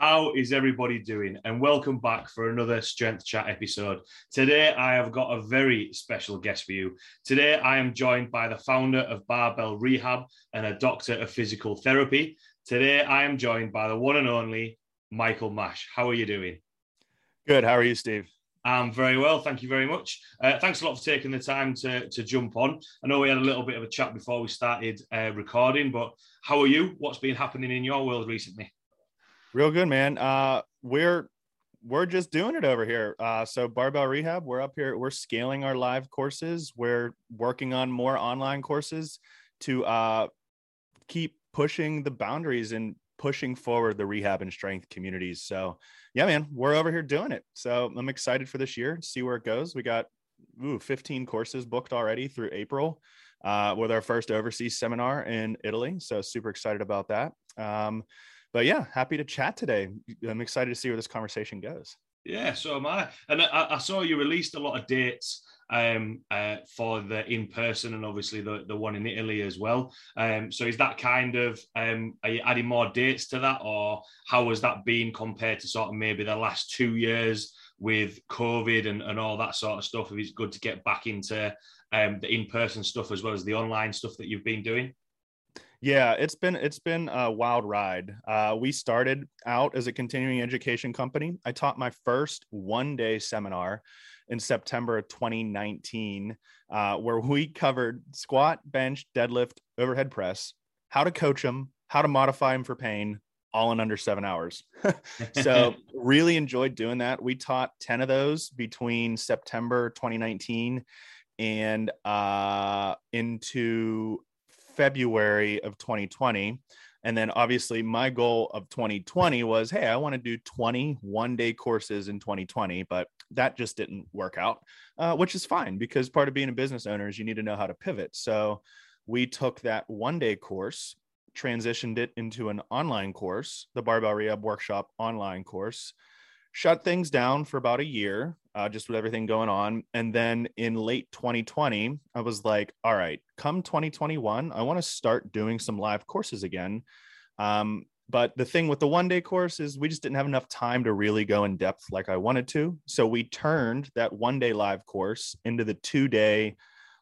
How is everybody doing? And welcome back for another Strength Chat episode. Today, I have got a very special guest for you. Today, I am joined by the founder of Barbell Rehab and a doctor of physical therapy. Today, I am joined by the one and only Michael Mash. How are you doing? Good. How are you, Steve? I'm very well. Thank you very much. Uh, thanks a lot for taking the time to, to jump on. I know we had a little bit of a chat before we started uh, recording, but how are you? What's been happening in your world recently? Real good, man. Uh, we're we're just doing it over here. Uh, so barbell rehab, we're up here. We're scaling our live courses. We're working on more online courses to uh, keep pushing the boundaries and pushing forward the rehab and strength communities. So yeah, man, we're over here doing it. So I'm excited for this year. See where it goes. We got ooh, 15 courses booked already through April uh, with our first overseas seminar in Italy. So super excited about that. Um, but yeah, happy to chat today. I'm excited to see where this conversation goes. Yeah, so am I. And I, I saw you released a lot of dates um, uh, for the in person and obviously the, the one in Italy as well. Um, so is that kind of um, are you adding more dates to that, or how has that been compared to sort of maybe the last two years with COVID and, and all that sort of stuff? If it's good to get back into um, the in person stuff as well as the online stuff that you've been doing. Yeah, it's been it's been a wild ride. Uh, we started out as a continuing education company. I taught my first one day seminar in September of 2019, uh, where we covered squat, bench, deadlift, overhead press, how to coach them, how to modify them for pain, all in under seven hours. so really enjoyed doing that. We taught 10 of those between September 2019 and uh, into February of 2020. And then obviously my goal of 2020 was, hey, I want to do 20 one day courses in 2020, but that just didn't work out, uh, which is fine because part of being a business owner is you need to know how to pivot. So we took that one day course, transitioned it into an online course, the Barbell Rehab Workshop online course, shut things down for about a year, uh, just with everything going on. And then in late 2020, I was like, all right, come 2021, I want to start doing some live courses again. Um, but the thing with the one day course is we just didn't have enough time to really go in depth like I wanted to. So we turned that one day live course into the two day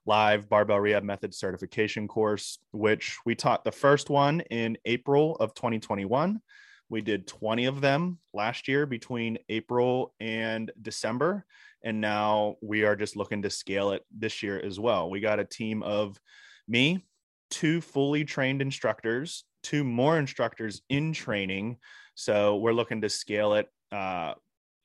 live barbell rehab method certification course, which we taught the first one in April of 2021. We did 20 of them last year between April and December. And now we are just looking to scale it this year as well. We got a team of me, two fully trained instructors, two more instructors in training. So we're looking to scale it uh,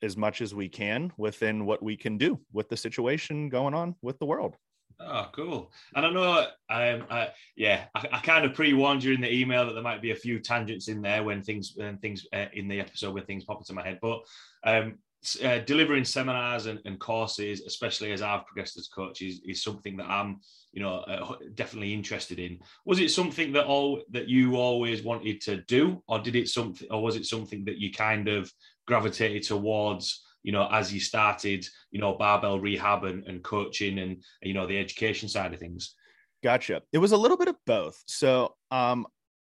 as much as we can within what we can do with the situation going on with the world. Oh, cool. And I know, um, I, yeah, I, I, kind of pre-warned you in the email that there might be a few tangents in there when things, when things uh, in the episode when things pop into my head. But um, uh, delivering seminars and, and, courses, especially as I've progressed as coach, is, is something that I'm, you know, uh, definitely interested in. Was it something that all that you always wanted to do, or did it something, or was it something that you kind of gravitated towards? You know, as you started, you know, barbell rehab and, and coaching and, you know, the education side of things? Gotcha. It was a little bit of both. So, um,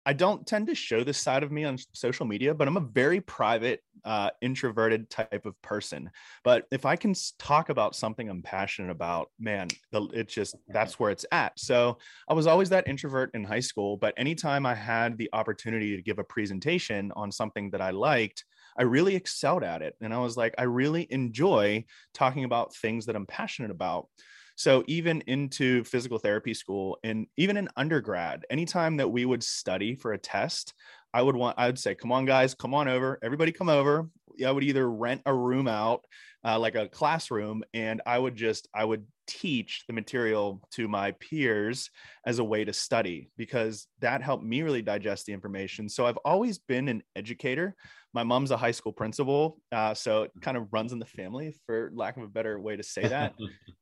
I don't tend to show this side of me on social media, but I'm a very private, uh, introverted type of person. But if I can talk about something I'm passionate about, man, it's just that's where it's at. So I was always that introvert in high school, but anytime I had the opportunity to give a presentation on something that I liked, I really excelled at it. And I was like, I really enjoy talking about things that I'm passionate about. So even into physical therapy school and even in undergrad, anytime that we would study for a test, I would want I would say, come on, guys, come on over. Everybody come over. I would either rent a room out, uh, like a classroom, and I would just I would teach the material to my peers as a way to study because that helped me really digest the information. So I've always been an educator, my mom's a high school principal uh, so it kind of runs in the family for lack of a better way to say that.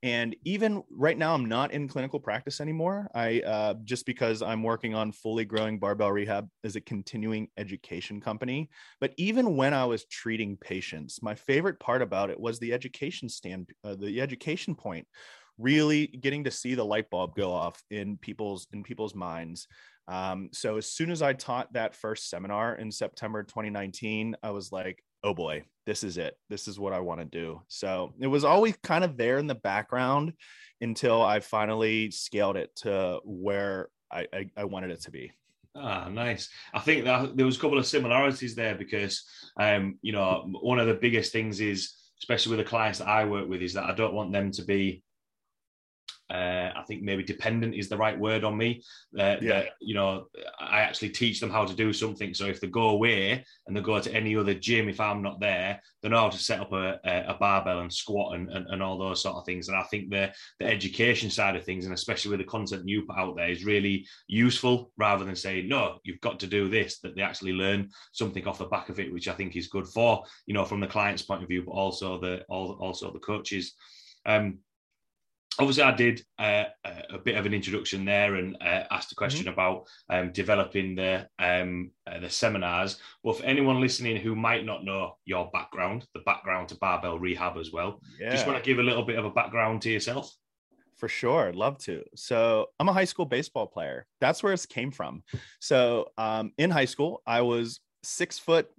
And even right now i'm not in clinical practice anymore. I uh, just because i'm working on fully growing barbell rehab as a continuing education company. But even when i was treating patients my favorite part about it was the education stand uh, the education point really getting to see the light bulb go off in people's in people's minds Um, so as soon as I taught that first seminar in September 2019, I was like, oh boy, this is it. This is what I want to do. So it was always kind of there in the background until I finally scaled it to where I, I, I wanted it to be. Ah, nice. I think that there was a couple of similarities there because, um, you know, one of the biggest things is, especially with the clients that I work with, is that I don't want them to be uh, I think maybe dependent is the right word on me. Uh, yeah. That, you know, I actually teach them how to do something. So if they go away and they go to any other gym, if I'm not there, they know how to set up a, a barbell and squat and, and, and, all those sort of things. And I think the, the education side of things, and especially with the content you put out there, is really useful rather than saying, no, you've got to do this, that they actually learn something off the back of it, which I think is good for, you know, from the client's point of view, but also the also the coaches. Um, obviously I did uh, a bit of an introduction there and uh, asked a question mm-hmm. about um, developing the um, uh, the seminars. But for anyone listening who might not know your background, the background to barbell rehab as well, yeah. just want to give a little bit of a background to yourself. For sure, love to. So I'm a high school baseball player. That's where it came from. So um, in high school, I was six foot,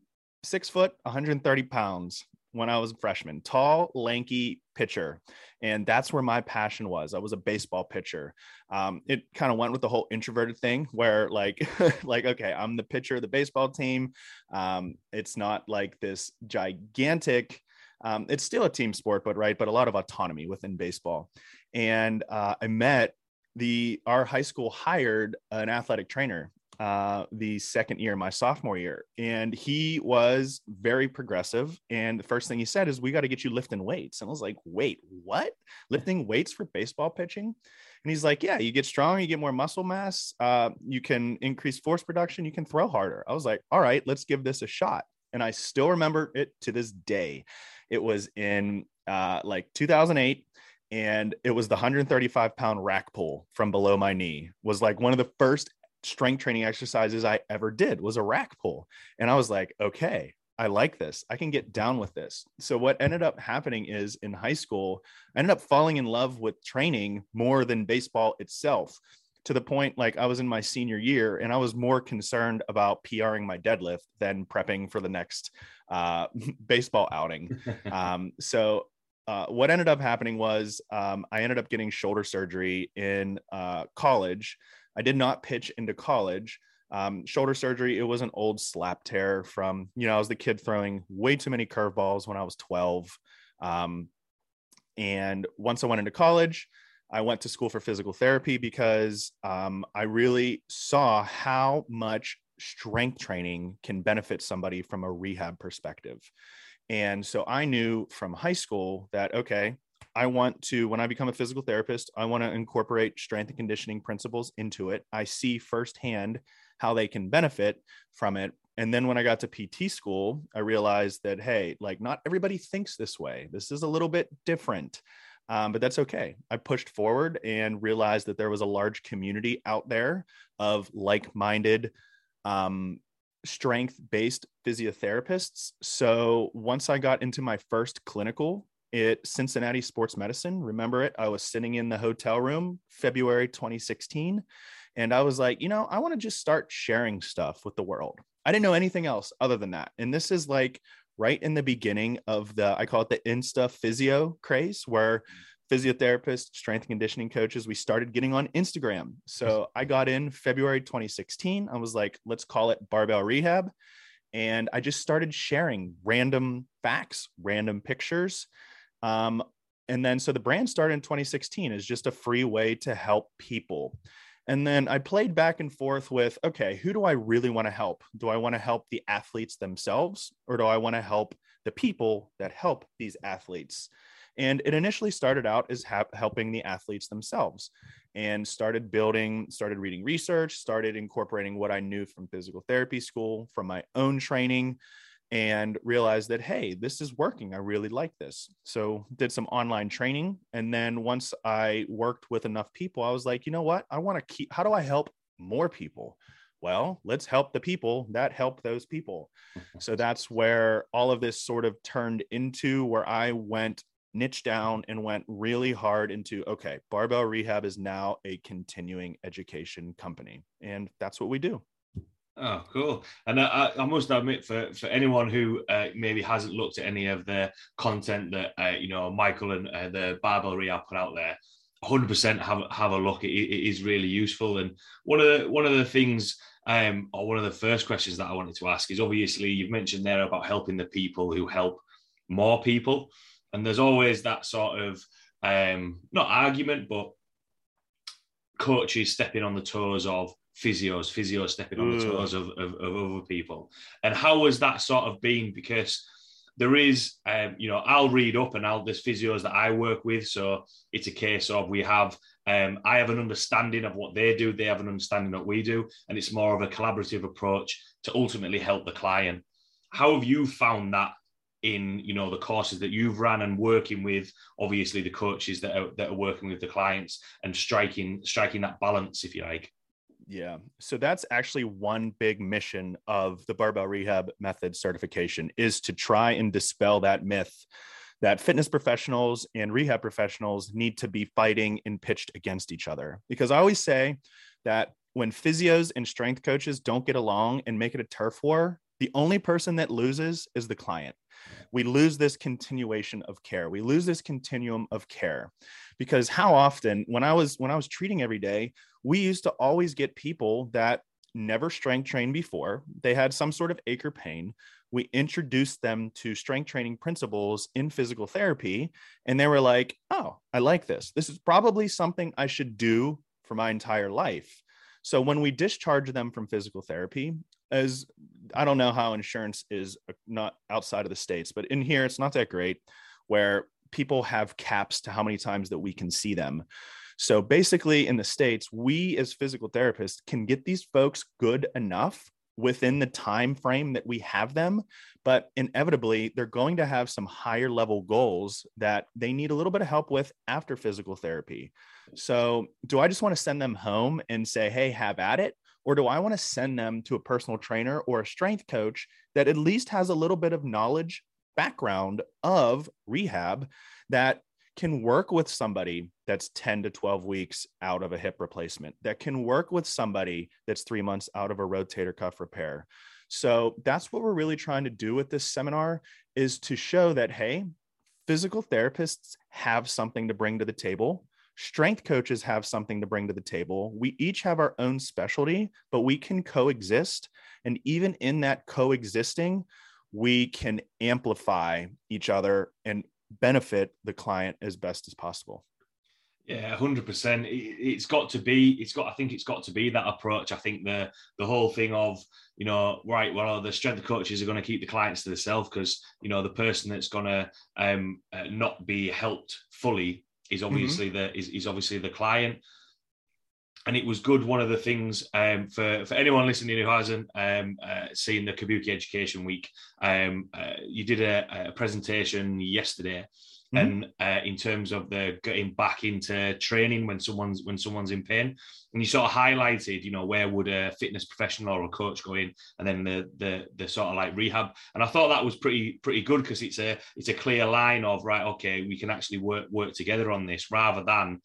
six foot, 130 pounds when I was a freshman. Tall, lanky pitcher. And that's where my passion was. I was a baseball pitcher. Um, it kind of went with the whole introverted thing where like like okay i'm the pitcher of the baseball team. Um, it's not like this gigantic um, it's still a team sport but right but a lot of autonomy within baseball. And uh, i met the our high school hired an athletic trainer uh, the second year, my sophomore year, and he was very progressive. And the first thing he said is, "We got to get you lifting weights." And I was like, "Wait, what? Lifting weights for baseball pitching?" And he's like, "Yeah, you get strong, you get more muscle mass, uh, you can increase force production, you can throw harder." I was like, "All right, let's give this a shot." And I still remember it to this day. It was in uh, like 2008 and it was the 135 pound rack pull from below my knee was like one of the first strength training exercises I ever did was a rack pull. And I was like, okay, I like this. I can get down with this. So what ended up happening is in high school, I ended up falling in love with training more than baseball itself to the point like I was in my senior year and I was more concerned about PRing my deadlift than prepping for the next uh, baseball outing. um, so uh, what ended up happening was um, I ended up getting shoulder surgery in uh, college. I did not pitch into college. Um, shoulder surgery, it was an old slap tear from, you know, I was the kid throwing way too many curveballs when I was 12. Um, and once I went into college, I went to school for physical therapy because um, I really saw how much strength training can benefit somebody from a rehab perspective. And so I knew from high school that, okay, I want to, when I become a physical therapist, I want to incorporate strength and conditioning principles into it. I see firsthand how they can benefit from it. And then when I got to PT school, I realized that, hey, like not everybody thinks this way. This is a little bit different. Um, but that's okay. I pushed forward and realized that there was a large community out there of like minded, um, strength based physiotherapists. So once I got into my first clinical at Cincinnati Sports Medicine. Remember it? I was sitting in the hotel room February 2016. And I was like, you know, I want to just start sharing stuff with the world. I didn't know anything else other than that. And this is like right in the beginning of the, I call it the Insta physio craze, where physiotherapists, strength and conditioning coaches, we started getting on Instagram. So I got in February 2016. I was like, let's call it barbell rehab. And I just started sharing random facts, random pictures. Um, and then so the brand started in 2016 as just a free way to help people. And then I played back and forth with okay, who do I really want to help? Do I want to help the athletes themselves or do I want to help the people that help these athletes? And it initially started out as ha- helping the athletes themselves and started building, started reading research, started incorporating what I knew from physical therapy school, from my own training, and realized that hey this is working i really like this so did some online training and then once i worked with enough people i was like you know what i want to keep how do i help more people well let's help the people that help those people so that's where all of this sort of turned into where i went niche down and went really hard into okay, Barbell Rehab is now a continuing education company. And that's what we do. Oh, cool. And I, I must admit, for, for anyone who uh, maybe hasn't looked at any of the content that, uh, you know, Michael and uh, the Barbell Rehab put out there, 100% have, have a look. It, it is really useful. And one of the, one of the things um, or one of the first questions that I wanted to ask is obviously you've mentioned there about helping the people who help more people. And there's always that sort of um, not argument, but coaches stepping on the toes of physios, physios stepping on the toes of, of, of other people. And how has that sort of been? Because there is, um, you know, I'll read up and I'll, there's physios that I work with. So it's a case of we have um, I have an understanding of what they do, they have an understanding of what we do, and it's more of a collaborative approach to ultimately help the client. How have you found that in you know the courses that you've run and working with obviously the coaches that are, that are working with the clients and striking striking that balance if you like yeah so that's actually one big mission of the barbell rehab method certification is to try and dispel that myth that fitness professionals and rehab professionals need to be fighting and pitched against each other. Because I always say that when physios and strength coaches don't get along and make it a turf war, the only person that loses is the client. We lose this continuation of care. We lose this continuum of care because how often when I was when I was treating every day, we used to always get people that never strength trained before. They had some sort of ache or pain we introduced them to strength training principles in physical therapy. And they were like, oh, I like this. This is probably something I should do for my entire life. So when we discharge them from physical therapy, as I don't know how insurance is uh, not outside of the States, but in here, it's not that great where people have caps to how many times that we can see them. So basically, in the States, we as physical therapists can get these folks good enough within the time frame that we have them but inevitably they're going to have some higher level goals that they need a little bit of help with after physical therapy so do i just want to send them home and say hey have at it or do i want to send them to a personal trainer or a strength coach that at least has a little bit of knowledge background of rehab that can work with somebody that's 10 to 12 weeks out of a hip replacement, that can work with somebody that's three months out of a rotator cuff repair. So that's what we're really trying to do with this seminar is to show that, hey, physical therapists have something to bring to the table. Strength coaches have something to bring to the table. We each have our own specialty, but we can coexist. And even in that coexisting, we can amplify each other and benefit the client as best as possible. Yeah, hundred percent. It's got to be. It's got. I think it's got to be that approach. I think the the whole thing of you know, right. Well, the strength coaches are going to keep the clients to themselves because you know the person that's going to um, uh, not be helped fully is mm-hmm. obviously mm-hmm. the is, is obviously the client and it was good. One of the things um, for for anyone listening who hasn't um, uh, seen the Kabuki Education Week, um, uh, you did a, a, presentation yesterday, mm-hmm. and uh, in terms of the getting back into training when someone's when someone's in pain, and you sort of highlighted, you know, where would a fitness professional or a coach go in, and then the the the sort of like rehab, and I thought that was pretty pretty good because it's a it's a clear line of right, okay, we can actually work work together on this rather than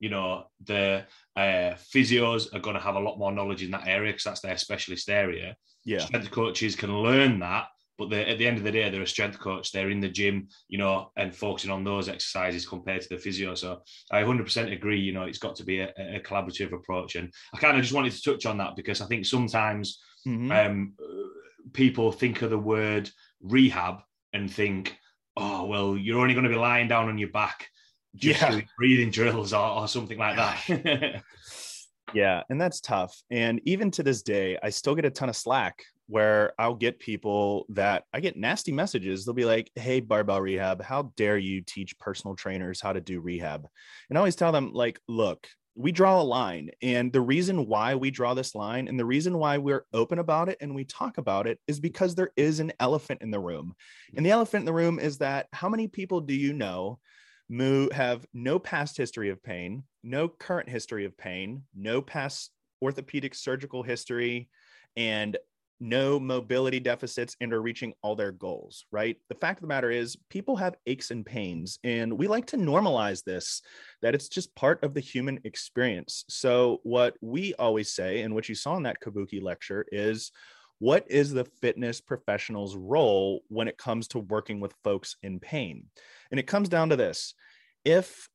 you know the uh, physios are going to have a lot more knowledge in that area because that's their specialist area. Yeah, strength coaches can learn that, but at the end of the day, they're a strength coach. They're in the gym, you know, and focusing on those exercises compared to the physio. So I 100% agree. You know, it's got to be a, a collaborative approach, and I kind of just wanted to touch on that because I think sometimes mm-hmm. um, people think of the word rehab and think, oh well, you're only going to be lying down on your back just yeah. breathing drills or, or something like that. yeah, and that's tough. And even to this day, I still get a ton of slack where I'll get people that I get nasty messages. They'll be like, Hey, barbell rehab, how dare you teach personal trainers how to do rehab? And I always tell them, like, look, we draw a line. And the reason why we draw this line and the reason why we're open about it and we talk about it is because there is an elephant in the room. And the elephant in the room is that how many people do you know move have no past history of pain, no current history of pain, no past orthopedic surgical history, and no mobility deficits and are reaching all their goals, right? The fact of the matter is, people have aches and pains, and we like to normalize this, that it's just part of the human experience. So, what we always say, and what you saw in that Kabuki lecture, is what is the fitness professional's role when it comes to working with folks in pain? And it comes down to this if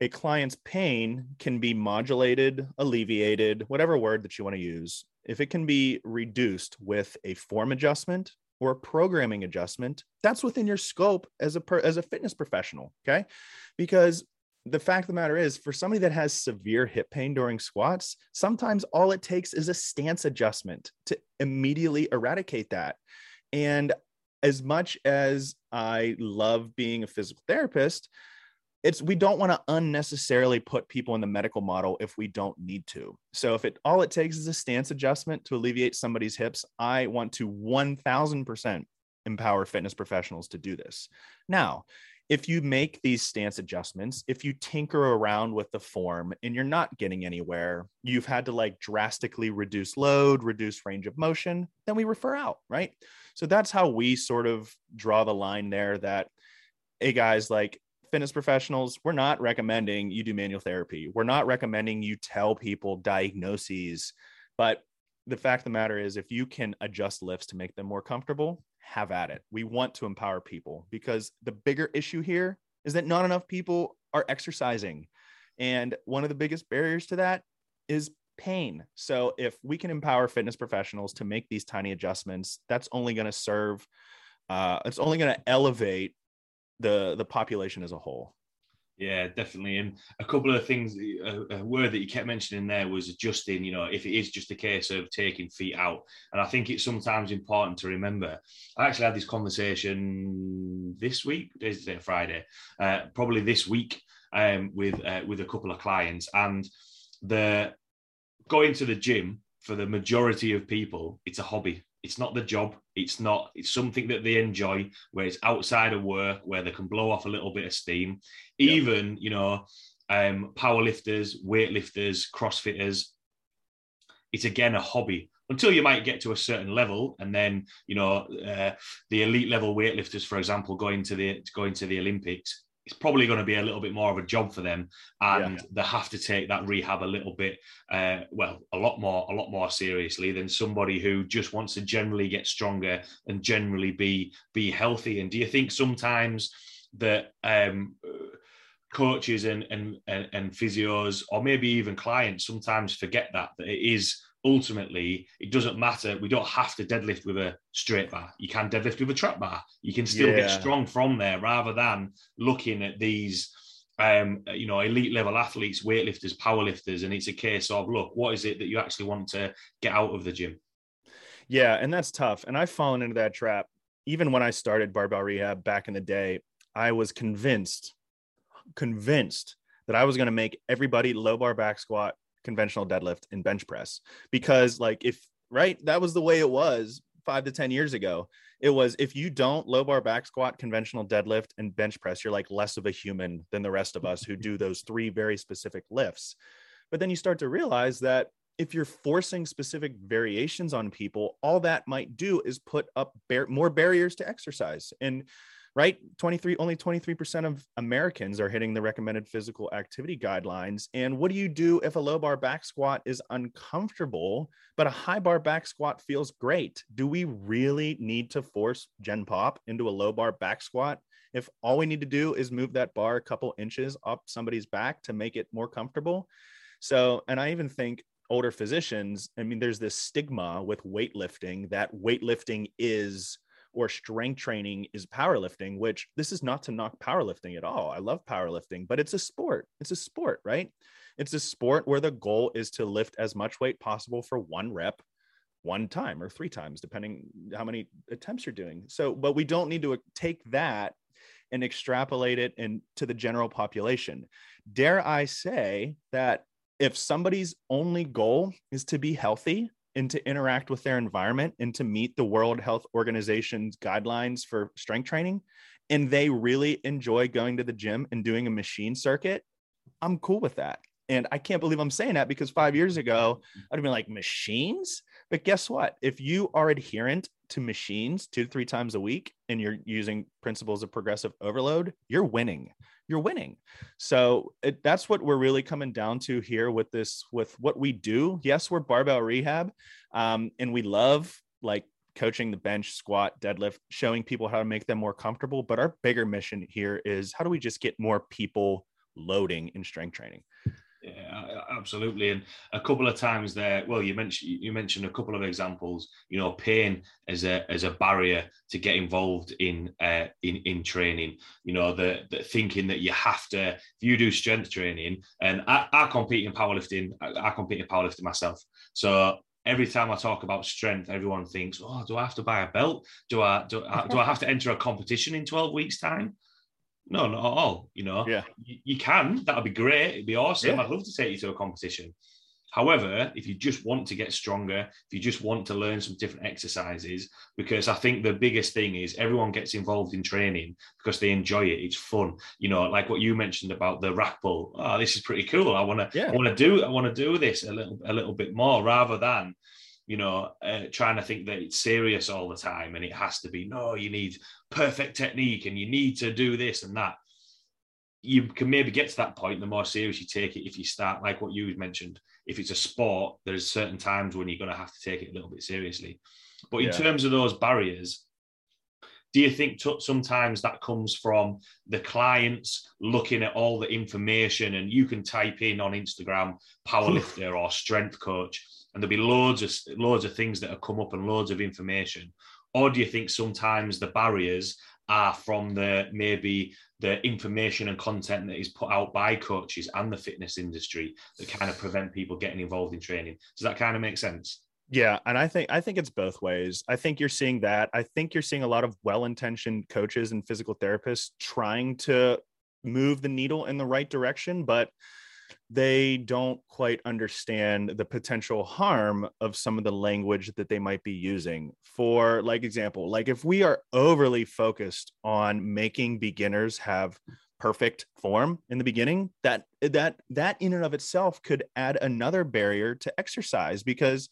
a client's pain can be modulated, alleviated, whatever word that you want to use, if it can be reduced with a form adjustment or a programming adjustment, that's within your scope as a per, as a fitness professional. Okay, because the fact of the matter is, for somebody that has severe hip pain during squats, sometimes all it takes is a stance adjustment to immediately eradicate that. And as much as I love being a physical therapist, it's we don't want to unnecessarily put people in the medical model if we don't need to. So if it all it takes is a stance adjustment to alleviate somebody's hips, I want to 1000% empower fitness professionals to do this. Now, if you make these stance adjustments, if you tinker around with the form and you're not getting anywhere, you've had to like drastically reduce load, reduce range of motion, then we refer out, right? So that's how we sort of draw the line there that, hey guys, like fitness professionals, we're not recommending you do manual therapy. We're not recommending you tell people diagnoses. But the fact of the matter is, if you can adjust lifts to make them more comfortable, have at it. We want to empower people because the bigger issue here is that not enough people are exercising. And one of the biggest barriers to that is pain. So if we can empower fitness professionals to make these tiny adjustments, that's only going to serve, uh, it's only going to elevate the the population as a whole. Yeah, definitely. And a couple of things, a, word that you kept mentioning there was adjusting, you know, if it is just a case of taking feet out. And I think it's sometimes important to remember. I actually had this conversation this week, is it Friday? Uh, probably this week um, with uh, with a couple of clients. And the going to the gym for the majority of people, it's a hobby it's not the job. It's not it's something that they enjoy where it's outside of work where they can blow off a little bit of steam. Even you know um power lifters weightlifters crossfitters. It's again a hobby. Until you might get to a certain level and then you know uh, the elite level weightlifters for example going to the going to the olympics it's probably going to be a little bit more of a job for them and yeah. they have to take that rehab a little bit uh, well a lot more a lot more seriously than somebody who just wants to generally get stronger and generally be be healthy and do you think sometimes that um, coaches and, and and and physios or maybe even clients sometimes forget that that it is ultimately it doesn't matter. We don't have to deadlift with a straight bar. You can deadlift with a trap bar. You can still yeah. get strong from there rather than looking at these um, you know, elite level athletes, weightlifters, powerlifters, and it's a case of look, what is it that you actually want to get out of the gym? Yeah, and that's tough. And I've fallen into that trap. Even when I started barbell rehab back in the day, I was convinced, convinced that I was going to make everybody low bar back squat conventional deadlift and bench press. Because like if right that was the way it was five to ten years ago. It was if you don't low bar back squat conventional deadlift and bench press you're like less of a human than the rest of us who do those three very specific lifts. But then you start to realize that if you're forcing specific variations on people all that might do is put up bar- more barriers to exercise. And right? 23 only 23% of americans are hitting the recommended physical activity guidelines. And what do you do if a low bar back squat is uncomfortable but a high bar back squat feels great? Do we really need to force gen pop into a low bar back squat? If all we need to do is move that bar a couple inches up somebody's back to make it more comfortable. So and i even think older physicians i mean there's this stigma with weightlifting that weightlifting is or strength training is powerlifting, which this is not to knock powerlifting at all. I love powerlifting, but it's a sport. It's a sport, right? It's a sport where the goal is to lift as much weight possible for one rep one time or three times depending how many attempts you're doing. So, but we don't need to uh, take that and extrapolate it into the general population. Dare I say that if somebody's only goal is to be healthy, and to interact with their environment and to meet the World Health Organization's guidelines for strength training, and they really enjoy going to the gym and doing a machine circuit, I'm cool with that. And I can't believe I'm saying that because five years ago, I'd have been like, machines? But guess what? If you are adherent to machines two to three times a week and you're using principles of progressive overload, you're winning. You're winning. So it, that's what we're really coming down to here with this, with what we do. Yes, we're barbell rehab, um, and we love like coaching the bench, squat, deadlift, showing people how to make them more comfortable. But our bigger mission here is how do we just get more people loading in strength training? Yeah, absolutely. And a couple of times there, well, you mentioned you mentioned a couple of examples. You know, pain as a as a barrier to get involved in uh, in in training. You know, the, the thinking that you have to if you do strength training, and I, I compete in powerlifting. I, I compete in powerlifting myself. So every time I talk about strength, everyone thinks, "Oh, do I have to buy a belt? Do I do I, do I have to enter a competition in twelve weeks' time?" No, not at all. You know, yeah, you, you can. That'd be great. It'd be awesome. Yeah. I'd love to take you to a competition. However, if you just want to get stronger, if you just want to learn some different exercises, because I think the biggest thing is everyone gets involved in training because they enjoy it. It's fun. You know, like what you mentioned about the rack pull. Oh, this is pretty cool. I want to, yeah. I want to do, I want to do this a little, a little bit more rather than you know, uh, trying to think that it's serious all the time and it has to be, no, you need perfect technique and you need to do this and that. You can maybe get to that point the more serious you take it if you start, like what you mentioned, if it's a sport, there's certain times when you're going to have to take it a little bit seriously. But in yeah. terms of those barriers, do you think t- sometimes that comes from the clients looking at all the information and you can type in on Instagram powerlifter or strength coach and there'll be loads of loads of things that have come up and loads of information? Or do you think sometimes the barriers are from the maybe the information and content that is put out by coaches and the fitness industry that kind of prevent people getting involved in training? Does that kind of make sense yeah, and I think I think it's both ways. I think you're seeing that. I think you're seeing a lot of well-intentioned coaches and physical therapists trying to move the needle in the right direction, but they don't quite understand the potential harm of some of the language that they might be using for like example like if we are overly focused on making beginners have perfect form in the beginning that that that in and of itself could add another barrier to exercise because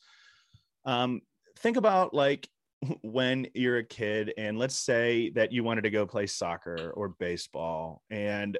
um think about like when you're a kid and let's say that you wanted to go play soccer or baseball and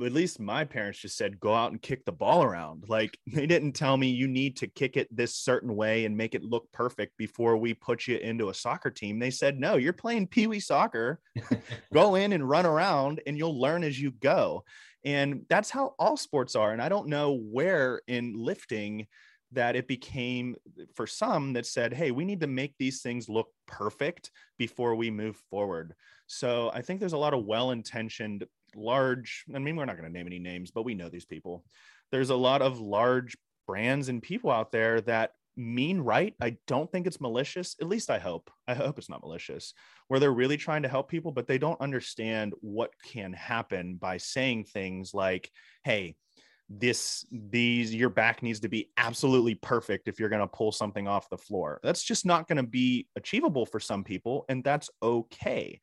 at least my parents just said go out and kick the ball around. Like they didn't tell me you need to kick it this certain way and make it look perfect before we put you into a soccer team. They said no you're playing pee-wee soccer. Go in and run around and you'll learn as you go. And that's how all sports are. And i don't know where in lifting that it became for some that said hey we need to make these things look perfect before we move forward so i think there's a lot of well-intentioned large, I mean, we're not going to name any names, but we know these people. There's a lot of large brands and people out there that mean right. I don't think it's malicious. At least I hope. I hope it's not malicious, where they're really trying to help people, but they don't understand what can happen by saying things like, hey, this these your back needs to be absolutely perfect if you're going to pull something off the floor that's just not going to be achievable for some people and that's okay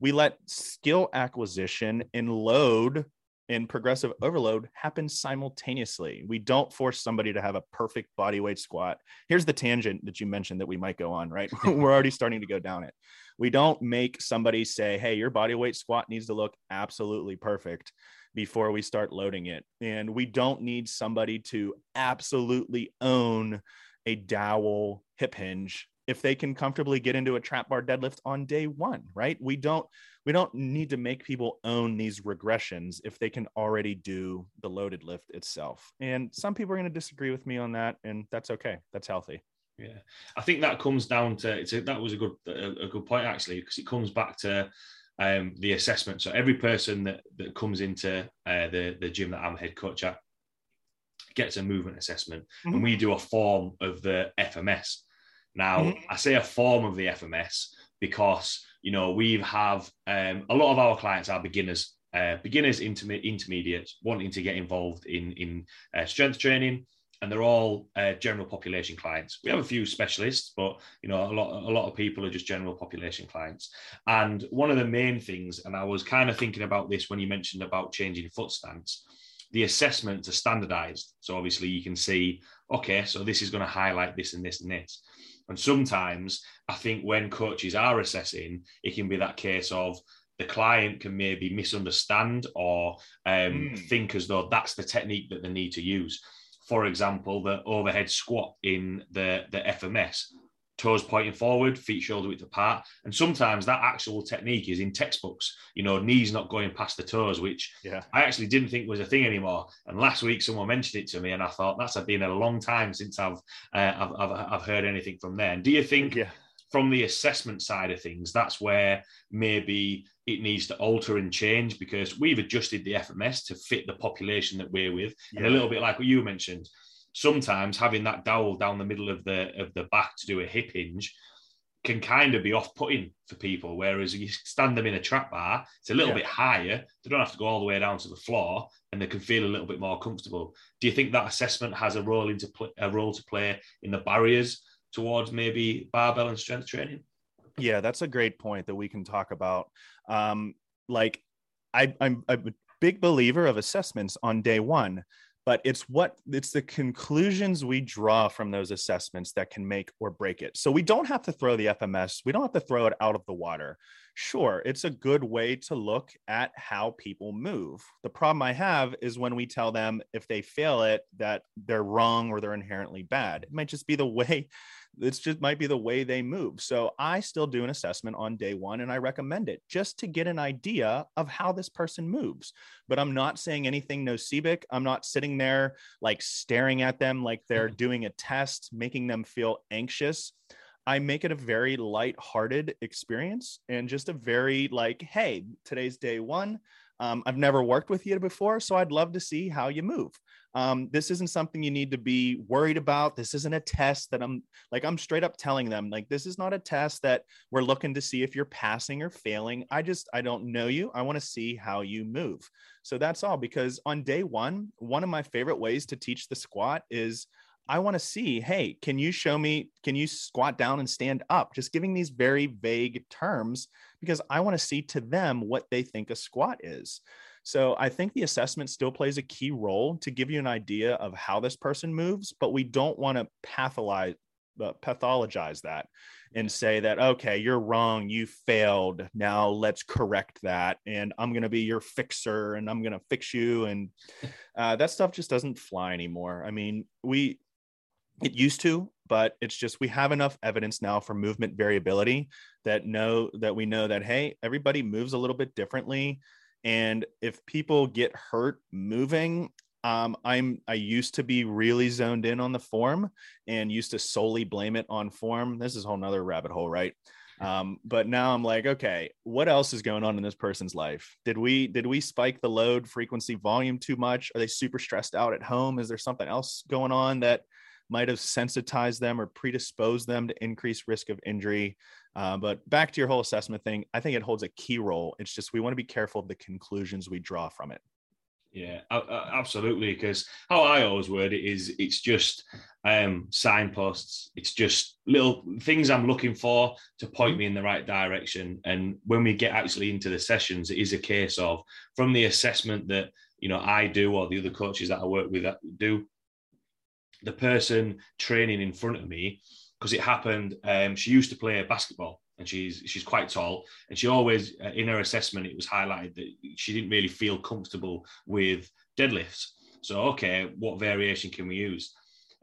we let skill acquisition and load and progressive overload happen simultaneously. We don't force somebody to have a perfect body weight squat. Here's the tangent that you mentioned that we might go on, right? We're already starting to go down it. We don't make somebody say, hey, your body weight squat needs to look absolutely perfect before we start loading it. And we don't need somebody to absolutely own a dowel hip hinge if they can comfortably get into a trap bar deadlift on day one right? We don't we don't need to make people own these regressions if they can already do the loaded lift itself. And some people are going to disagree with me on that and that's okay. That's healthy. Yeah. I think that comes down to a, that was a good a, a good point actually because it comes back to um, the assessment so every person that, that comes into uh, the the gym that i'm head coach at gets a movement assessment mm-hmm. and we do a form of the fms now, mm-hmm. I say a form of the FMS because you know we have um, a lot of our clients are beginners, uh, beginners, interme- intermediates, wanting to get involved in in uh, strength training, and they're all uh, general population clients. We have a few specialists, but you know a lot a lot of people are just general population clients. And one of the main things, and I was kind of thinking about this when you mentioned about changing foot stance. The assessments are standardized, so obviously you can see, okay, so this is going to highlight this and this and this. And sometimes I think when coaches are assessing, it can be that case of the client can maybe misunderstand or um, mm. think as though that's the technique that they need to use. For example, the overhead squat in the, the FMS toes pointing forward, feet shoulder width apart. And sometimes that actual technique is in textbooks, you know, knees not going past the toes, which yeah. I actually didn't think was a thing anymore. And last week someone mentioned it to me and I thought that's been a long time since I've, uh, I've, I've, I've, heard anything from there. And do you think yeah. from the assessment side of things, that's where maybe it needs to alter and change because we've adjusted the FMS to fit the population that we're with. Yeah. And a little bit like what you mentioned, sometimes having that dowel down the middle of the of the back to do a hip hinge can kind of be off-putting for people. Whereas you stand them in a trap bar, it's a little yeah. bit higher. They don't have to go all the way down to the floor, and they can feel a little bit more comfortable. Do you think that assessment has a role into play, a role to play in the barriers towards maybe barbell and strength training? Yeah, that's a great point that we can talk about. Um, like, I, I'm, a big believer of assessments on day one but it's what it's the conclusions we draw from those assessments that can make or break it. So we don't have to throw the fms we don't have to throw it out of the water. Sure it's a good way to look at how people move. The problem i have is when we tell them if they fail it that they're wrong or they're inherently bad. It might just be the way it's just might be the way they move. So I still do an assessment on day one and I recommend it just to get an idea of how this person moves. But I'm not saying anything nocebic. I'm not sitting there like staring at them like they're mm-hmm. doing a test, making them feel anxious. I make it a very light-hearted experience and just a very like, hey, today's day one. Um, I've never worked with you before, so I'd love to see how you move. Um, this isn't something you need to be worried about. This isn't a test that I'm like, I'm straight up telling them, like, this is not a test that we're looking to see if you're passing or failing. I just, I don't know you. I want to see how you move. So that's all. Because on day one, one of my favorite ways to teach the squat is I want to see, hey, can you show me, can you squat down and stand up? Just giving these very vague terms because I want to see to them what they think a squat is. So I think the assessment still plays a key role to give you an idea of how this person moves, but we don't want to pathologize uh, pathologize that and say that okay you're wrong you failed now let's correct that and i'm going to be your fixer and i'm going to fix you and uh, that stuff just doesn't fly anymore i mean we it used to but it's just we have enough evidence now for movement variability that know that we know that hey everybody moves a little bit differently and if people get hurt moving, um, I'm I used to be really zoned in on the form and used to solely blame it on form. This is a whole nother rabbit hole, right? Um, but now I'm like, okay, what else is going on in this person's life? Did we did we spike the load, frequency, volume too much? Are they super stressed out at home? Is there something else going on that might have sensitized them or predisposed them to increased risk of injury? Uh, but back to your whole assessment thing, I think it holds a key role. It's just we want to be careful of the conclusions we draw from it. Yeah, absolutely. Because how I always word it is, it's just um, signposts. It's just little things I'm looking for to point me in the right direction. And when we get actually into the sessions, it is a case of from the assessment that you know I do or the other coaches that I work with do. The person training in front of me because it happened. Um, she used to play basketball and she's she's quite tall and she always uh, in her assessment it was highlighted that she didn't really feel comfortable with deadlifts. So okay, what variation can we use?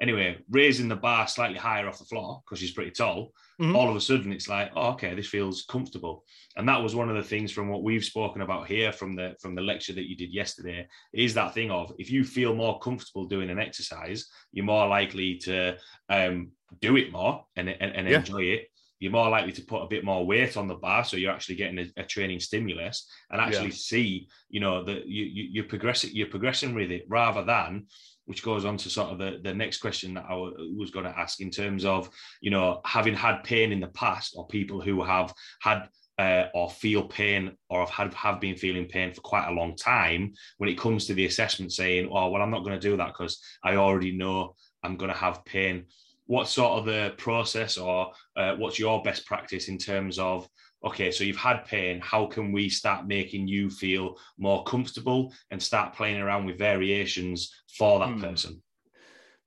Anyway, raising the bar slightly higher off the floor because she's pretty tall. Mm-hmm. All of a sudden, it's like, oh, okay, this feels comfortable. And that was one of the things from what we've spoken about here from the from the lecture that you did yesterday. Is that thing of if you feel more comfortable doing an exercise, you're more likely to um, do it more and, and, and yeah. enjoy it you're more likely to put a bit more weight on the bar, so you're actually getting a, a training stimulus and actually yeah. see, you know, that you, you, are progressing, you're progressing with it, rather than, which goes on to sort of the, the next question that I was going to ask in terms of, you know, having had pain in the past or people who have had uh, or feel pain or have had, have been feeling pain for quite a long time when it comes to the assessment saying, oh, well, I'm not going to do that because I already know I'm going to have pain. What sort of the process or uh, what's your best practice in terms of okay so you've had pain how can we start making you feel more comfortable and start playing around with variations for that hmm. person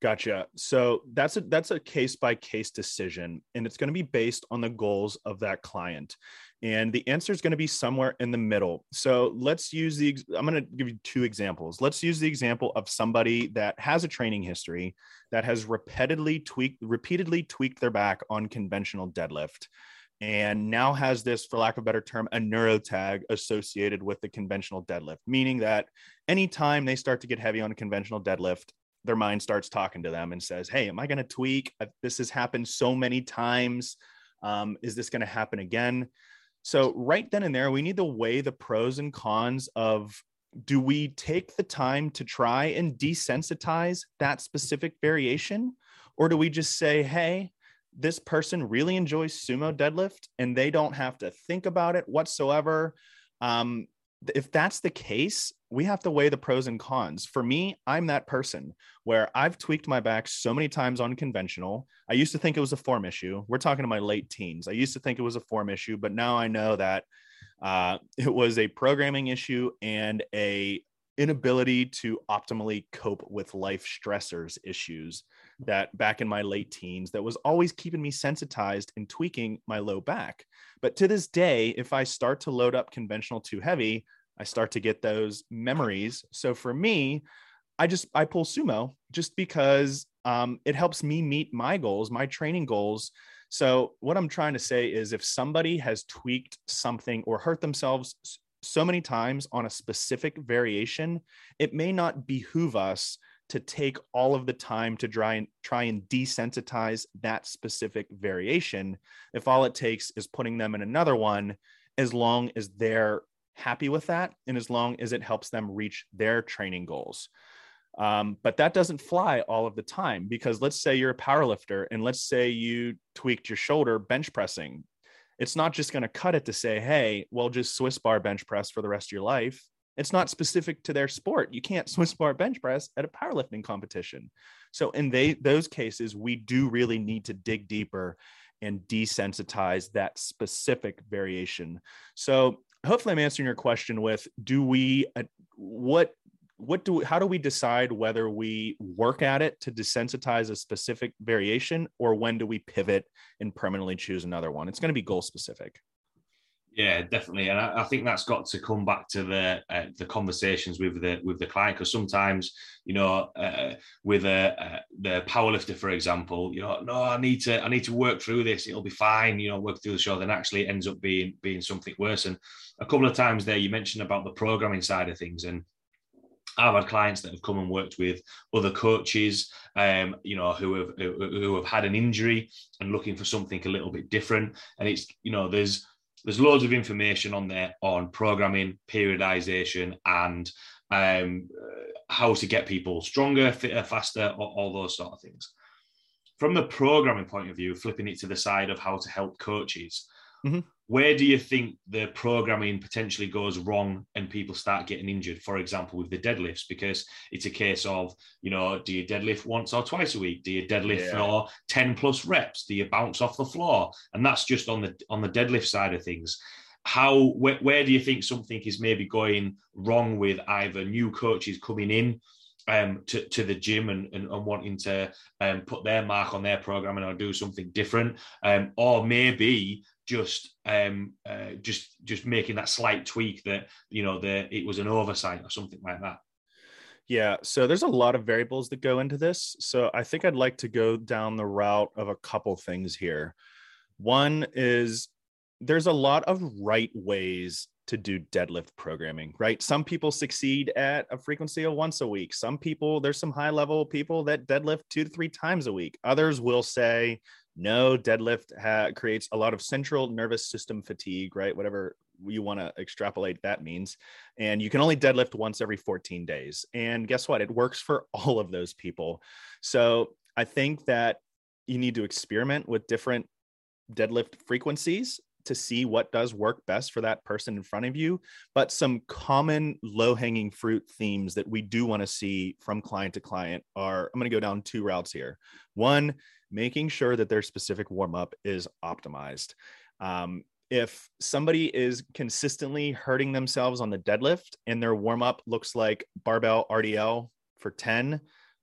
Gotcha. So that's a that's a case by case decision, and it's going to be based on the goals of that client. And the answer is going to be somewhere in the middle. So let's use the. I'm going to give you two examples. Let's use the example of somebody that has a training history that has repeatedly tweaked repeatedly tweaked their back on conventional deadlift and now has this, for lack of a better term, a neuro tag associated with the conventional deadlift, meaning that anytime they start to get heavy on a conventional deadlift, their mind starts talking to them and says, Hey, am I going to tweak? This has happened so many times. Um, is this going to happen again? So, right then and there, we need to weigh the pros and cons of do we take the time to try and desensitize that specific variation? Or do we just say, Hey, this person really enjoys sumo deadlift and they don't have to think about it whatsoever? Um, if that's the case, we have to weigh the pros and cons. For me, I'm that person where I've tweaked my back so many times on conventional. I used to think it was a form issue. We're talking to my late teens. I used to think it was a form issue, but now I know that uh, it was a programming issue and a inability to optimally cope with life stressors issues that back in my late teens that was always keeping me sensitized and tweaking my low back. But to this day, if I start to load up conventional too heavy, I start to get those memories. So for me, I just I pull sumo just because um, it helps me meet my goals, my training goals. So what I'm trying to say is, if somebody has tweaked something or hurt themselves so many times on a specific variation, it may not behoove us to take all of the time to try and try and desensitize that specific variation if all it takes is putting them in another one as long as they're happy with that and as long as it helps them reach their training goals. Um, but that doesn't fly all of the time because let's say you're a power lifter and let's say you tweaked your shoulder bench pressing it's not just going to cut it to say hey well just swiss bar bench press for the rest of your life it's not specific to their sport. You can't Swiss bar bench press at a powerlifting competition. So in they those cases, we do really need to dig deeper and desensitize that specific variation. So hopefully I'm answering your question with do we uh, what what do how do we decide whether we work at it to desensitize a specific variation or when do we pivot and permanently choose another one? It's going to be goal specific. Yeah, definitely, and I, I, think that's got to come back to the uh, the conversations with the with the client because sometimes you know uh, with a uh, the powerlifter, for example, you know, no, I need to I need to work through this. It'll be fine, you know, work through the show. Then actually, it ends up being being something worse. And a couple of times there, you mentioned about the programming side of things, and I've had clients that have come and worked with other coaches, um, you know, who have who have had an injury and looking for something a little bit different. And it's you know, there's there's loads of information on there on programming, periodization, and um, how to get people stronger, fitter, faster, all, all those sort of things. From the programming point of view, flipping it to the side of how to help coaches, mm-hmm. Where do you think the programming potentially goes wrong and people start getting injured? For example with the deadlifts because it's a case of you know do you deadlift once or twice a week? Do you deadlift yeah. for 10 plus reps? Do you bounce off the floor? And that's just on the on the deadlift side of things. How where, where do you think something is maybe going wrong with either new coaches coming in um, to, to the gym and, and, and wanting to um, put their mark on their programming or do something different, um, or maybe just um, uh, just just making that slight tweak that you know the it was an oversight or something like that. Yeah, so there's a lot of variables that go into this. So I think I'd like to go down the route of a couple things here. One is there's a lot of right ways to do deadlift programming, right? Some people succeed at a frequency of once a week. Some people, there's some high level people that deadlift two to three times a week. Others will say, no, deadlift ha- creates a lot of central nervous system fatigue, right? Whatever you want to extrapolate that means. And you can only deadlift once every 14 days. And guess what? It works for all of those people. So I think that you need to experiment with different deadlift frequencies to see what does work best for that person in front of you, but some common low hanging fruit themes that we do want to see from client to client are I'm going to go down two routes here. One, making sure that their specific warm up is optimized. Um, if somebody is consistently hurting themselves on the deadlift and their warm up looks like barbell RDL for 10,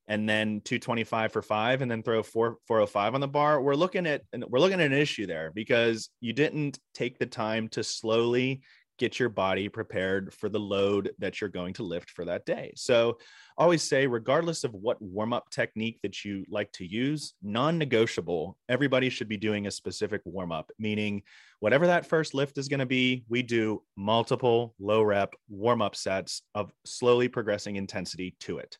and then 225 for five and then throw 4 405 on the bar we're looking at we're looking at an issue there because you didn't take the time to slowly get your body prepared for the load that you're going to lift for that day. So, always say, regardless of what warm up technique that you like to use, non negotiable, everybody should be doing a specific warm up, meaning whatever that first lift is going to be, we do multiple low rep warm up sets of slowly progressing intensity to it.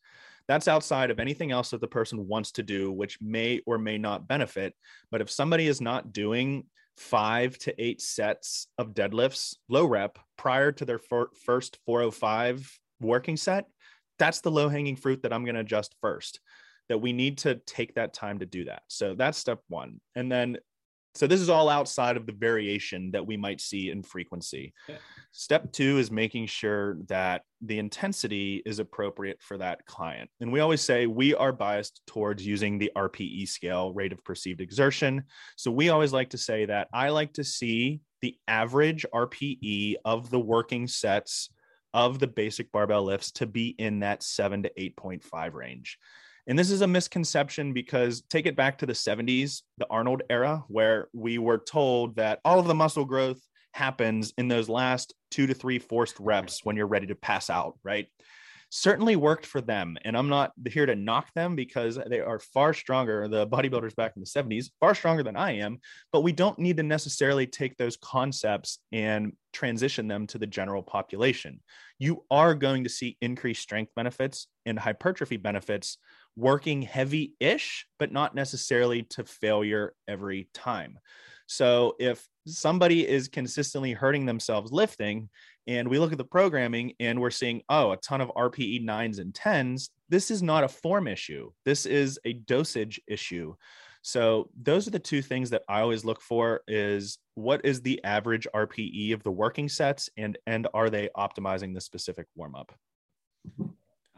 That's outside of anything else that the person wants to do, which may or may not benefit. But if somebody is not doing five to eight sets of deadlifts, low rep, prior to their fir- first 405 working set, that's the low hanging fruit that I'm going to adjust first. That we need to take that time to do that. So that's step one. And then so this is all outside of the variation that we might see in frequency. Yeah. Step two is making sure that the intensity is appropriate for that client. And we always say we are biased towards using the RPE scale, rate of perceived exertion. So we always like to say that I like to see the average RPE of the working sets of the basic barbell lifts to be in that 7 to 8.5 range. And this is a misconception because take it back to the 70s, the Arnold era, where we were told that all of the muscle growth happens in those last two to three forced reps when you're ready to pass out, right? Certainly worked for them. And I'm not here to knock them because they are far stronger. The bodybuilders back in the 70s, far stronger than I am, but we don't need to necessarily take those concepts and transition them to the general population. You are going to see increased strength benefits and hypertrophy benefits working heavy ish, but not necessarily to failure every time. So if somebody is consistently hurting themselves lifting, and we look at the programming and we're seeing, oh, a ton of RPE nines and tens, this is not a form issue. This is a dosage issue. So those are the two things that I always look for is what is the average RPE of the working sets and and are they optimizing the specific warm up?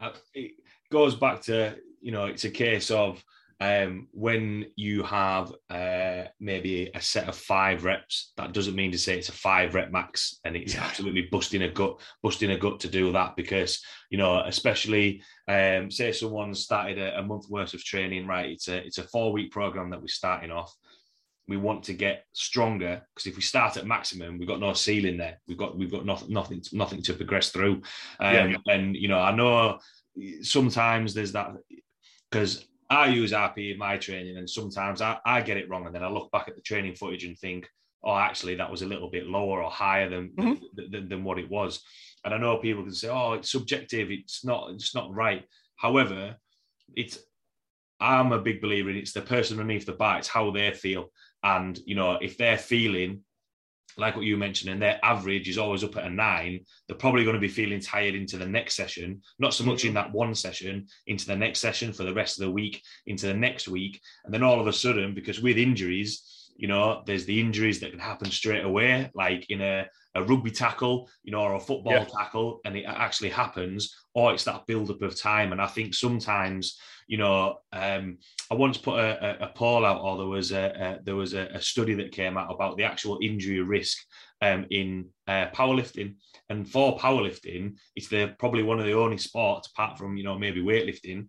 Uh, it goes back to you know, it's a case of um, when you have uh, maybe a set of five reps, that doesn't mean to say it's a five rep max, and it's yeah. absolutely busting a gut, busting a gut to do that because you know, especially um, say someone started a, a month worth of training, right? It's a it's a four week program that we're starting off. We want to get stronger because if we start at maximum, we've got no ceiling there. We've got we've got nothing nothing nothing to progress through. Um, yeah. And you know, I know sometimes there's that because I use RP in my training, and sometimes I, I get it wrong, and then I look back at the training footage and think, oh, actually, that was a little bit lower or higher than mm-hmm. than, than, what it was. And I know people can say, oh, it's subjective, it's not, it's not right. However, it's I'm a big believer in it's the person underneath the bar, it's how they feel. And you know, if they're feeling like what you mentioned, and their average is always up at a nine, they're probably going to be feeling tired into the next session, not so much in mm. that one session, into the next session for the rest of the week, into the next week. And then all of a sudden, because with injuries, you know, there's the injuries that can happen straight away, like in a, a rugby tackle, you know, or a football yeah. tackle, and it actually happens, or it's that build up of time. And I think sometimes, you know, um, I once put a, a, a, poll out, or there was a, there was a, study that came out about the actual injury risk um, in uh, powerlifting. And for powerlifting, it's the probably one of the only sports, apart from you know maybe weightlifting,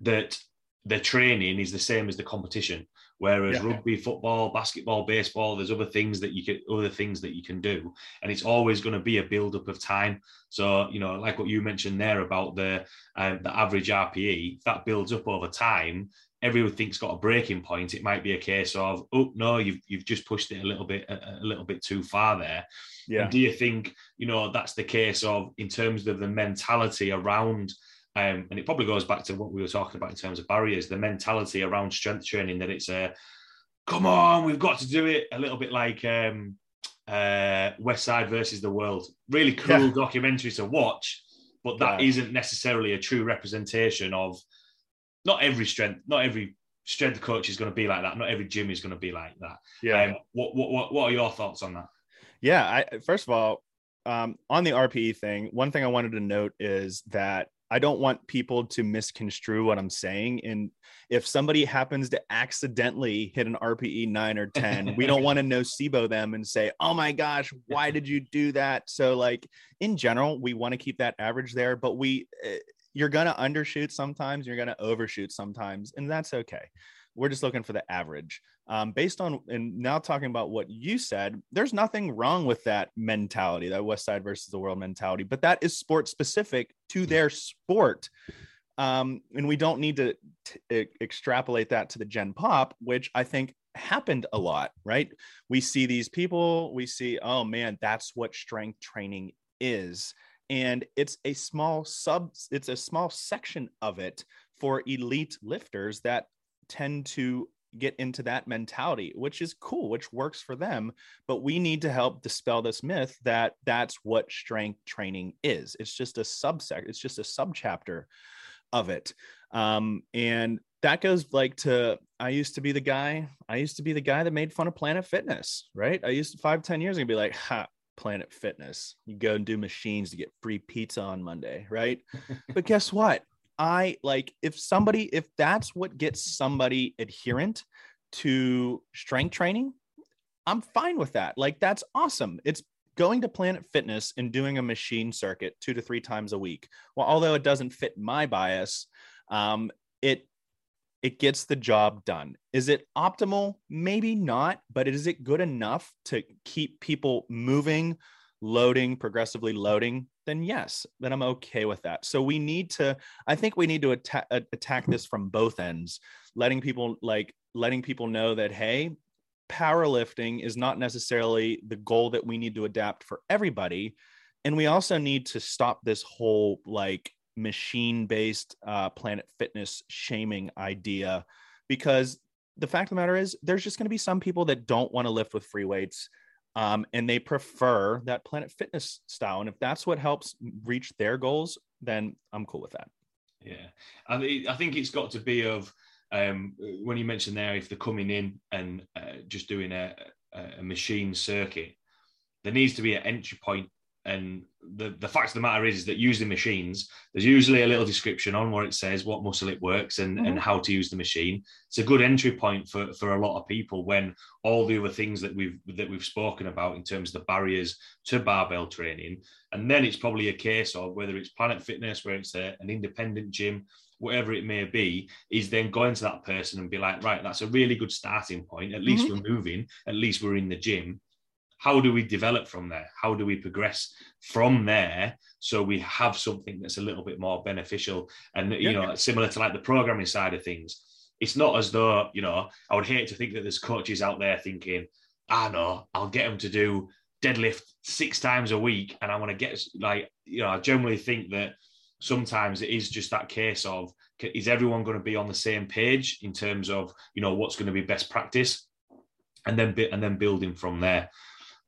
that the training is the same as the competition. Whereas yeah. rugby, football, basketball, baseball, there's other things that you can other things that you can do, and it's always going to be a build up of time. So you know, like what you mentioned there about the uh, the average RPE, that builds up over time. Everything's got a breaking point. It might be a case of, oh no, you've you've just pushed it a little bit a, a little bit too far there. Yeah. And do you think you know that's the case of in terms of the mentality around um, and it probably goes back to what we were talking about in terms of barriers, the mentality around strength training that it's a come on, we've got to do it. A little bit like um, uh, Westside versus the World. Really cool yeah. documentary to watch, but that yeah. not necessarily a true representation of not every strength, not every strength coach is going to be like that. Not every gym is going to be like that. Yeah. Um, what, what, what are your thoughts on that? Yeah. I, first of all, um, on the RPE thing, one thing I wanted to note is that I don't want people to misconstrue what I'm saying. And if somebody happens to accidentally hit an RPE nine or 10, we don't want to nocebo them and say, oh my gosh, why did you do that? So, like, in general, we want to keep that average there, but we, eh, you're going to undershoot sometimes, you're going to overshoot sometimes, and that's okay. We're just looking for the average. Um, based on, and now talking about what you said, there's nothing wrong with that mentality, that Westside versus the world mentality, but that is sport specific to their sport. Um, and we don't need to t- extrapolate that to the Gen Pop, which I think happened a lot, right? We see these people, we see, oh man, that's what strength training is. And it's a small sub, it's a small section of it for elite lifters that tend to get into that mentality, which is cool, which works for them. But we need to help dispel this myth that that's what strength training is. It's just a subsect, it's just a subchapter of it. Um, and that goes like to I used to be the guy, I used to be the guy that made fun of Planet Fitness, right? I used to five, 10 years ago be like, ha, Planet Fitness. You go and do machines to get free pizza on Monday, right? but guess what? I like if somebody, if that's what gets somebody adherent to strength training, I'm fine with that. Like, that's awesome. It's going to Planet Fitness and doing a machine circuit two to three times a week. Well, although it doesn't fit my bias, um, it it gets the job done. Is it optimal? Maybe not, but is it good enough to keep people moving, loading, progressively loading? Then yes, then I'm okay with that. So we need to, I think we need to attack, attack this from both ends, letting people like letting people know that hey, powerlifting is not necessarily the goal that we need to adapt for everybody. And we also need to stop this whole like machine based uh, planet fitness shaming idea because the fact of the matter is there's just going to be some people that don't want to lift with free weights um, and they prefer that planet fitness style and if that's what helps reach their goals then i'm cool with that. Yeah i, I think it's got to be of um, when you mentioned there if they're coming in and uh, just doing a, a machine circuit there needs to be an entry point and the, the fact of the matter is, is that using machines, there's usually a little description on where it says what muscle it works and, mm-hmm. and how to use the machine. It's a good entry point for, for a lot of people when all the other things that we've that we've spoken about in terms of the barriers to barbell training. And then it's probably a case of whether it's Planet Fitness, where it's a, an independent gym, whatever it may be, is then going to that person and be like, right, that's a really good starting point. At least mm-hmm. we're moving, at least we're in the gym how do we develop from there? How do we progress from there so we have something that's a little bit more beneficial and you yeah. know similar to like the programming side of things? It's not as though you know I would hate to think that there's coaches out there thinking, I know I'll get them to do deadlift six times a week, and I want to get like you know I generally think that sometimes it is just that case of is everyone going to be on the same page in terms of you know what's going to be best practice and then and then building from there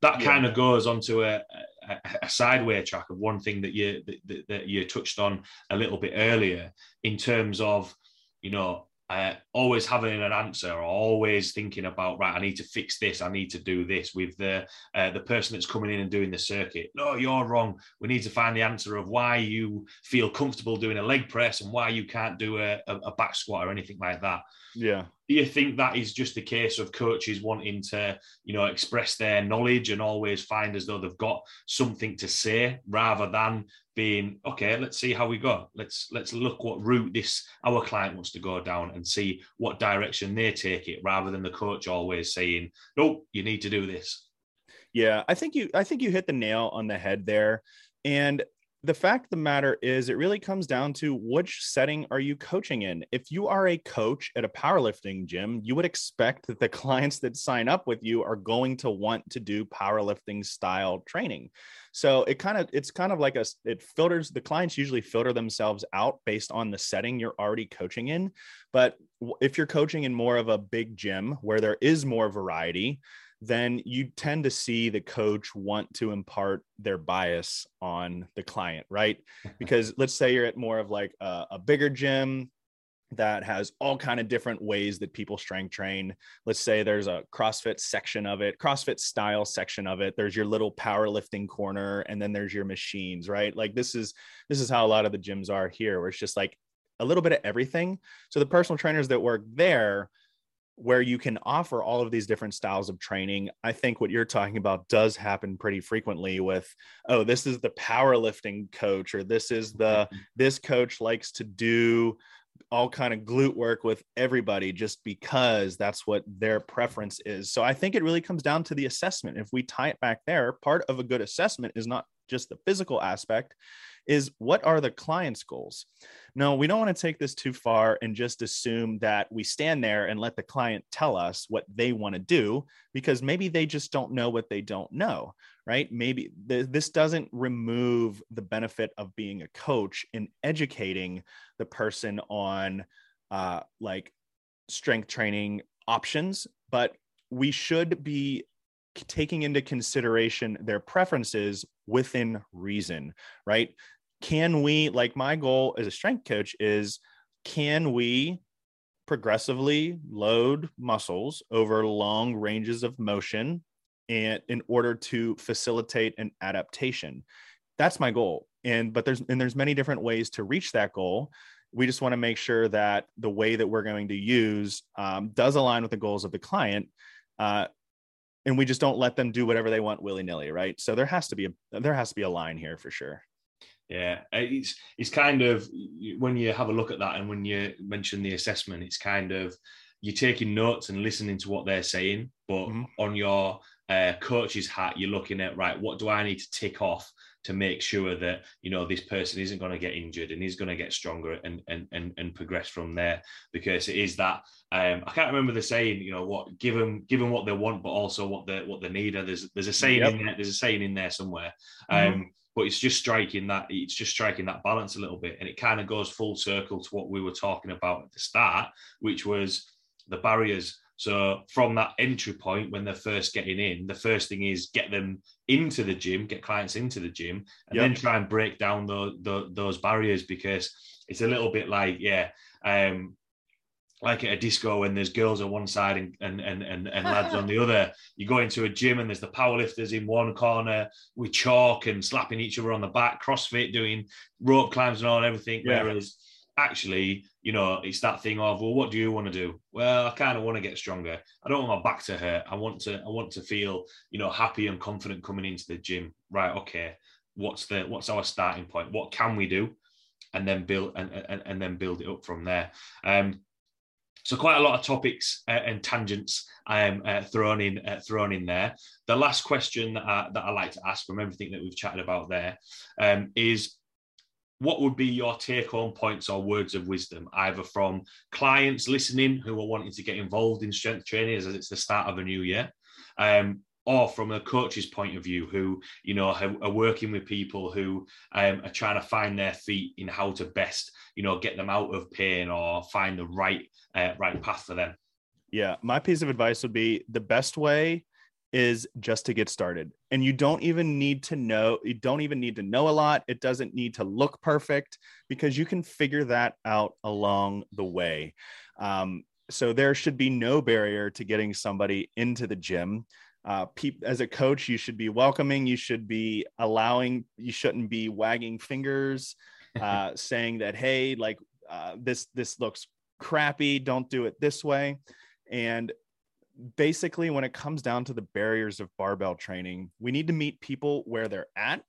that yeah. kind of goes onto a, a, a sideway track of one thing that you that, that you touched on a little bit earlier in terms of you know uh, always having an answer or always thinking about right i need to fix this i need to do this with the uh, the person that's coming in and doing the circuit. No you're wrong. We need to find the answer of why you feel comfortable doing a leg press and why you can't do a, a back squat or anything like that. Yeah do you think that is just a case of coaches wanting to you know express their knowledge and always find as though they've got something to say rather than being okay let's see how we go. Let's let's look what route this our client wants to go down and see what direction they take it rather than the coach always saying nope you need to do this. Yeah i think you i think you hit the nail on the head there. And the fact of the matter is it really comes down to which setting are you coaching in. If you are a coach at a powerlifting gym you would expect that the clients that sign up with you are going to want to do powerlifting style training. So it kind of it's kind of like a it filters the clients usually filter themselves out based on the setting you're already coaching in. But if you're coaching in more of a big gym where there is more variety then you tend to see the coach want to impart their bias on the client, right? because let's say you're at more of like a, a bigger gym that has all kind of different ways that people strength train. Let's say there's a CrossFit section of it, CrossFit style section of it. There's your little powerlifting corner and then there's your machines, right? Like this is this is how a lot of the gyms are here where it's just like a little bit of everything. So the personal trainers that work there where you can offer all of these different styles of training. I think what you're talking about does happen pretty frequently with, oh, this is the powerlifting coach, or this is the mm-hmm. this coach likes to do all kind of glute work with everybody just because that's what their preference is. So I think it really comes down to the assessment. If we tie it back there, part of a good assessment is not just the physical aspect, is what are the client's goals? No, we don't want to take this too far and just assume that we stand there and let the client tell us what they want to do because maybe they just don't know what they don't know, right? Maybe th- this doesn't remove the benefit of being a coach in educating the person on uh, like strength training options, but we should be taking into consideration their preferences within reason, right? Can we, like, my goal as a strength coach is can we progressively load muscles over long ranges of motion and in order to facilitate an adaptation. That's my goal. And but there's and there's many different ways to reach that goal. We just want to make sure that the way that we're going to use um, does align with the goals of the client uh, and we just don't let them do whatever they want willy-nilly right? So there has to be a there has to be a line here for sure yeah it's it's kind of when you have a look at that and when you mention the assessment it's kind of you're taking notes and listening to what they're saying but mm-hmm. on your uh, coach's hat you're looking at right what do i need to tick off to make sure that you know this person isn't going to get injured and he's going to get stronger and and and, and progress from there because it is that um, I can't remember the saying you know what give them give them what they want but also what they what they need there's there's a saying yep. in there there's a saying in there somewhere mm-hmm. um, but it's just striking that it's just striking that balance a little bit and it kind of goes full circle to what we were talking about at the start which was the barriers so from that entry point, when they're first getting in, the first thing is get them into the gym, get clients into the gym, and yep. then try and break down the, the, those barriers because it's a little bit like yeah, um, like at a disco when there's girls on one side and and and, and, and lads on the other. You go into a gym and there's the powerlifters in one corner with chalk and slapping each other on the back, CrossFit doing rope climbs and all and everything. Yeah. Whereas actually, you know, it's that thing of, well, what do you want to do? Well, I kind of want to get stronger. I don't want my back to hurt. I want to, I want to feel, you know, happy and confident coming into the gym. Right. Okay. What's the, what's our starting point? What can we do? And then build and, and, and then build it up from there. Um, so quite a lot of topics uh, and tangents um, uh, thrown in uh, thrown in there. The last question that I, that I like to ask from everything that we've chatted about there um, is what would be your take home points or words of wisdom, either from clients listening who are wanting to get involved in strength training as it's the start of a new year, um, or from a coach's point of view who you know are working with people who um, are trying to find their feet in how to best you know get them out of pain or find the right uh, right path for them yeah my piece of advice would be the best way is just to get started. And you don't even need to know, you don't even need to know a lot. It doesn't need to look perfect because you can figure that out along the way. Um, so there should be no barrier to getting somebody into the gym. Uh, as a coach, you should be welcoming, you should be allowing, you shouldn't be wagging fingers, uh, saying that, hey, like uh, this, this looks crappy, don't do it this way. And basically when it comes down to the barriers of barbell training we need to meet people where they're at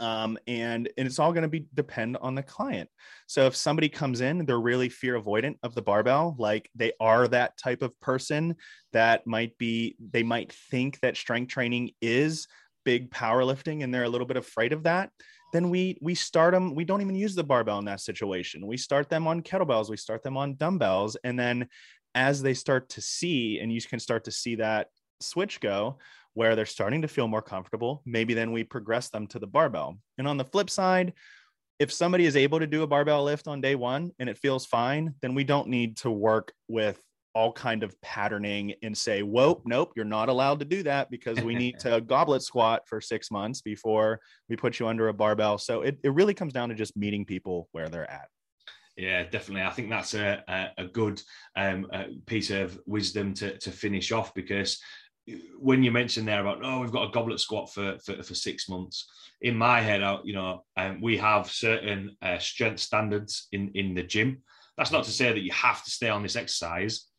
um, and, and it's all going to be depend on the client. So if somebody comes in they're really fear avoidant of the barbell like they are that type of person that might be they might think that strength training is big powerlifting and they're a little bit afraid of that then we we start them we don't even use the barbell in that situation. We start them on kettlebells we start them on dumbbells and then as they start to see, and you can start to see that switch go where they're starting to feel more comfortable, maybe then we progress them to the barbell. And on the flip side, if somebody is able to do a barbell lift on day one and it feels fine, then we don't need to work with all kind of patterning and say, whoa, nope, you're not allowed to do that because we need to goblet squat for six months before we put you under a barbell. So it, it really comes down to just meeting people where they're at. Yeah, definitely. I think that's a, a, a good um, a piece of wisdom to, to finish off because when you mentioned there about oh we've got a goblet squat for for, for six months in my head out, you know um, we have certain uh, strength standards in in the gym that's not to say that you have to stay on this exercise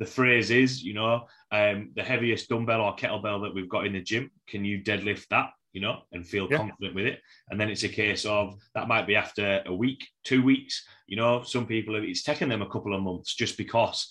the phrase is, you know, um, the heaviest dumbbell or kettlebell that we've got in the gym, can you deadlift that? You know, and feel Yeah. confident with it. And then it's a case of that might be after a week, two weeks. You know, some people it's taken them a couple of months just because,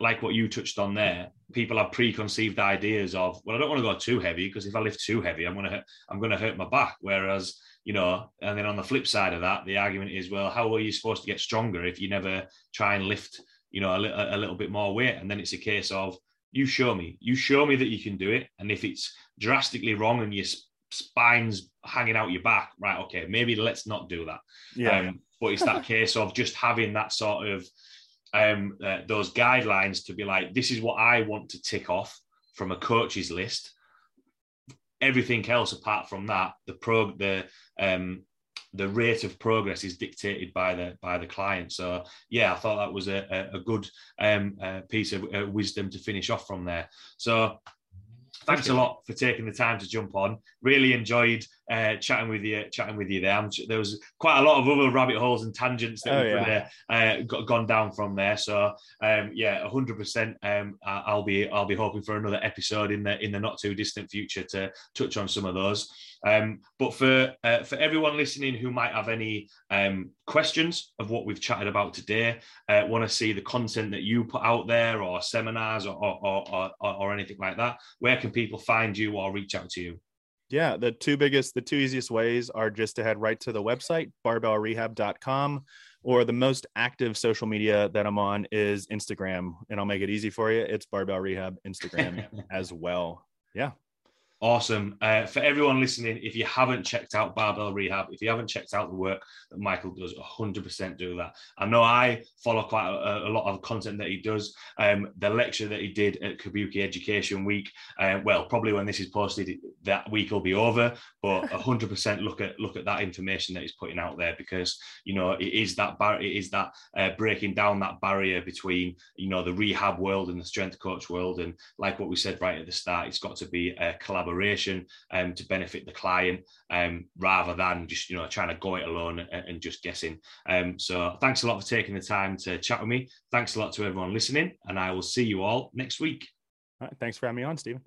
like what you touched on there, people have preconceived ideas of, well, I don't want to go too heavy because if I lift too heavy, I'm gonna I'm gonna hurt my back. Whereas you know, and then on the flip side of that, the argument is, well, how are you supposed to get stronger if you never try and lift, you know, a, a little bit more weight? And then it's a case of you show me, you show me that you can do it, and if it's drastically wrong and your spine's hanging out your back, right? Okay, maybe let's not do that. Yeah. Um, but it's that case of just having that sort of um, uh, those guidelines to be like, this is what I want to tick off from a coach's list. Everything else apart from that, the pro the um, the rate of progress is dictated by the by the client. So yeah, I thought that was a, a, a good um, uh, piece of uh, wisdom to finish off from there. So thanks a lot for taking the time to jump on. Really enjoyed uh, chatting with you. Chatting with you there. I'm, there was quite a lot of other rabbit holes and tangents that Oh, we could yeah. uh, uh, got, gone down from there. So um, yeah, hundred percent. Um, I- I'll be I'll be hoping for another episode in the in the not too distant future to touch on some of those. Um, but for uh, for everyone listening who might have any um, questions of what we've chatted about today, uh, want to see the content that you put out there, or seminars, or or, or or or anything like that, where can people find you or reach out to you? Yeah, the two biggest, the two easiest ways are just to head right to the website, barbellrehab.com, or the most active social media that I'm on is Instagram. And I'll make it easy for you. It's Barbell Rehab Instagram as well. Yeah. Awesome. Uh, for everyone listening, if you haven't checked out Barbell Rehab, if you haven't checked out the work that Michael does, 100% do that. I know I follow quite a, a lot of content that he does. Um, the lecture that he did at Kabuki Education Week, uh, well, probably when this is posted, that week will be over, but 100% look at look at that information that he's putting out there because, you know, it is that bar- it is that uh, breaking down that barrier between, you know, the rehab world and the strength coach world. And like what we said right at the start, it's got to be a collaboration um, to benefit the client um, rather than just you know trying to go it alone and, and just guessing. Um, so thanks a lot for taking the time to chat with me. Thanks a lot to everyone listening, and I will see you all next week. All right. Thanks for having me on, Stephen.